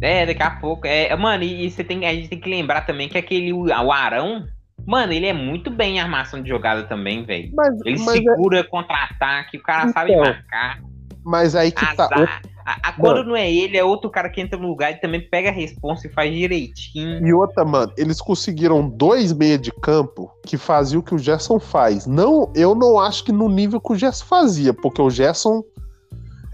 É, daqui a pouco. É, mano, e, e você tem, a gente tem que lembrar também que aquele o Arão, mano, ele é muito bem em armação de jogada também, velho. Ele mas segura é... contra-ataque, o cara então, sabe marcar. Mas aí que tá. Azar. tá. A, a, quando não é ele, é outro cara que entra no lugar e também pega a responsa e faz direitinho. E outra, mano, eles conseguiram dois meia de campo que faziam o que o Gerson faz. Não, eu não acho que no nível que o Gerson fazia, porque o Gerson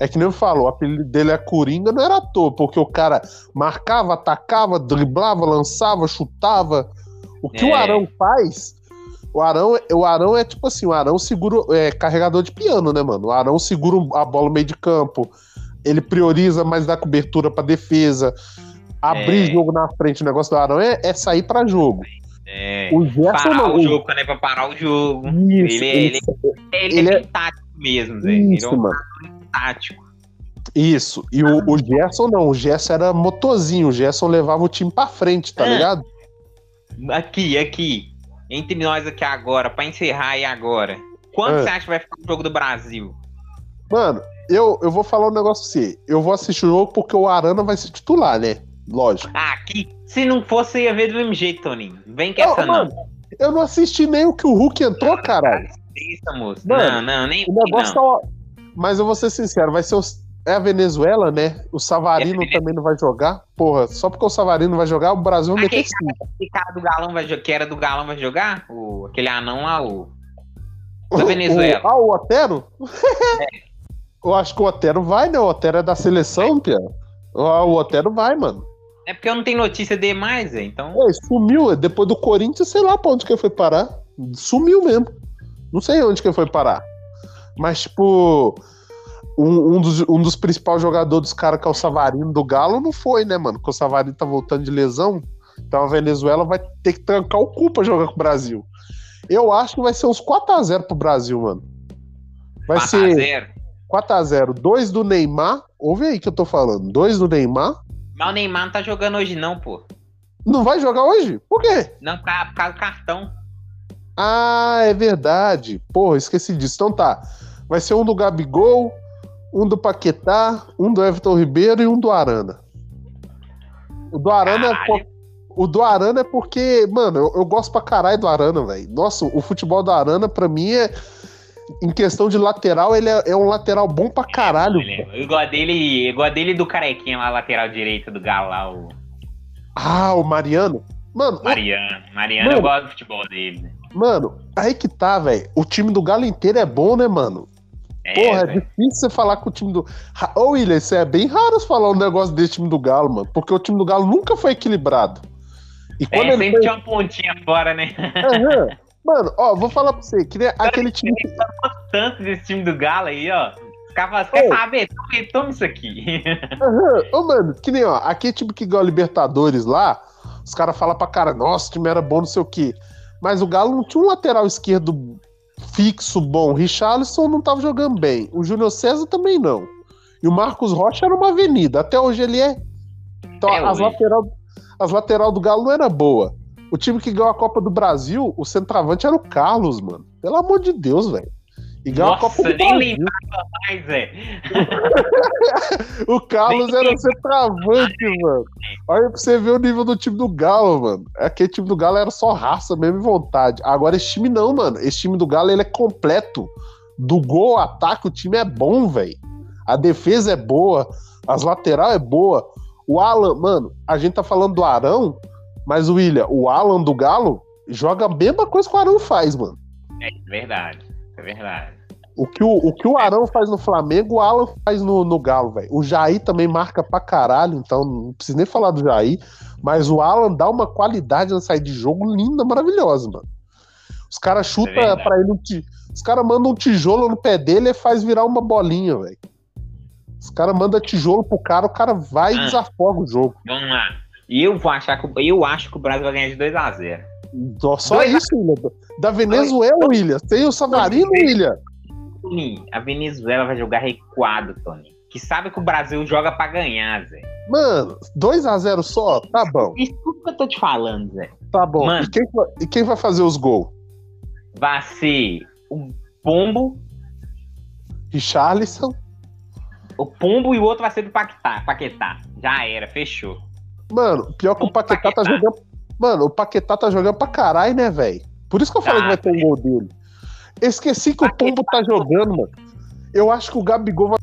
é que nem eu falo, o apelido dele é Coringa, não era à toa, porque o cara marcava, atacava, driblava, lançava, chutava. O que é. o Arão faz, o Arão, o Arão é tipo assim, o Arão segura, é carregador de piano, né, mano? O Arão segura a bola no meio de campo, ele prioriza mais da cobertura para defesa, abrir é. jogo na frente. O negócio do Arão é, é sair para jogo. É, o Gerson parar não. o jogo, né? Pra parar o jogo. Isso, ele, ele, ele, ele, é, é tático mesmo, Zé. Isso, ele é um mano. tático. Isso. E o, o Gerson não. O Gerson era motorzinho. O Gerson levava o time pra frente, tá é. ligado? Aqui, aqui. Entre nós aqui agora, pra encerrar e agora. Quanto é. você acha que vai ficar o jogo do Brasil? Mano, eu, eu vou falar um negócio assim. Eu vou assistir o jogo porque o Arana vai se titular, né? Lógico. Ah, aqui. Se não fosse, ia ver do mesmo jeito, Toninho. Vem que essa não. Mano, eu não assisti nem o que o Hulk entrou, caralho. Isso, moço. Mano, não, não, nem o negócio não. Tá... Mas eu vou ser sincero, vai ser os... É a Venezuela, né? O Savarino é também não vai jogar. Porra, só porque o Savarino vai jogar, o Brasil vai meter cinco. Aquele cara do Galão vai que era do Galão vai jogar? O, aquele anão lá, o. Da Venezuela. O, ah, o Otero? É. Eu acho que o Otero vai, né? O Otero é da seleção, Pia. O Otero vai, mano. É porque eu não tenho notícia de mais, então. É, sumiu. Depois do Corinthians, sei lá pra onde que ele foi parar. Sumiu mesmo. Não sei onde que ele foi parar. Mas, tipo, um, um, dos, um dos principais jogadores dos caras, que é o Savarino do Galo, não foi, né, mano? Porque o Savarino tá voltando de lesão. Então a Venezuela vai ter que trancar o cu pra jogar com o Brasil. Eu acho que vai ser uns 4x0 pro Brasil, mano. Vai 4 ser. 0. 4x0. Dois do Neymar. Ouve aí que eu tô falando. Dois do Neymar. Mas o Neymar não tá jogando hoje, não, pô. Não vai jogar hoje? Por quê? Não, por causa do cartão. Ah, é verdade. Porra, esqueci disso. Então tá. Vai ser um do Gabigol, um do Paquetá, um do Everton Ribeiro e um do Arana. O do Arana é por... O do Arana é porque, mano, eu, eu gosto pra caralho do Arana, velho. Nossa, o futebol do Arana, pra mim, é em questão de lateral, ele é, é um lateral bom pra caralho. É, igual dele, igual dele do carequinha lá, lateral direito do Galo lá, o. Ah, o Mariano. Mano. Mariano. Mariano, mano, eu gosto do futebol dele. Né? Mano, aí que tá, velho. O time do Galo inteiro é bom, né, mano? É, Porra, é difícil você falar com o time do. Ô, William, isso é bem raro falar um negócio desse time do Galo, mano. Porque o time do Galo nunca foi equilibrado. E quando é, ele sempre foi... tinha uma pontinha fora, né? Uhum. Mano, ó, vou falar pra você, que nem aquele time. Eu tanto desse time do Galo aí, ó. Os caras quer saber? Toma isso aqui. Uhum. Ô, mano, que nem, ó, aquele time que ganhou a Libertadores lá, os caras falam pra cara, nossa, o time era bom, não sei o quê. Mas o Galo não tinha um lateral esquerdo fixo, bom. O Richarlison não tava jogando bem. O Júnior César também não. E o Marcos Rocha era uma avenida. Até hoje ele é. Então, é as, lateral, as lateral do Galo não era boa. O time que ganhou a Copa do Brasil, o centroavante era o Carlos, mano. Pelo amor de Deus, velho. E ganhou Nossa, a Copa do nem lembrava mais, velho. o Carlos nem era centroavante, mano. Olha pra você ver o nível do time do Galo, mano. Aquele time do Galo era só raça mesmo e vontade. Agora esse time não, mano. Esse time do Galo ele é completo. Do gol ao ataque, o time é bom, velho. A defesa é boa, as lateral é boa. O Alan, mano, a gente tá falando do Arão, mas, William, o Alan do Galo joga a mesma coisa que o Arão faz, mano. É verdade, é verdade. O que o, o, que o Arão faz no Flamengo, o Alan faz no, no Galo, velho. O Jair também marca pra caralho, então não preciso nem falar do Jair. Mas o Alan dá uma qualidade na saída de jogo linda, maravilhosa, mano. Os caras chutam é pra ele um Os caras mandam um tijolo no pé dele e faz virar uma bolinha, velho. Os caras mandam tijolo pro cara, o cara vai ah, e desafoga o jogo. Vamos lá. E eu vou achar que eu acho que o Brasil vai ganhar de 2x0. Só 2 isso, William. Da Venezuela, William. Tem o Savarino, William. A Venezuela vai jogar recuado, Tony. Que sabe que o Brasil joga pra ganhar, Zé. Mano, 2x0 só? Tá bom. Isso que eu tô te falando, Zé. Tá bom. Mano, e, quem, e quem vai fazer os gols? Vai ser o Pombo. Richarlison. o Pombo e o outro vai ser do Paquetá. Paquetá. Já era, fechou. Mano, pior que o Paquetá, Paquetá, tá jogando. Mano, o Paquetá tá jogando pra caralho, né, velho? Por isso que eu falei tá, que vai ter um gol dele. Esqueci que Paquetá. o Pombo tá jogando, mano. Eu acho que o Gabigol vai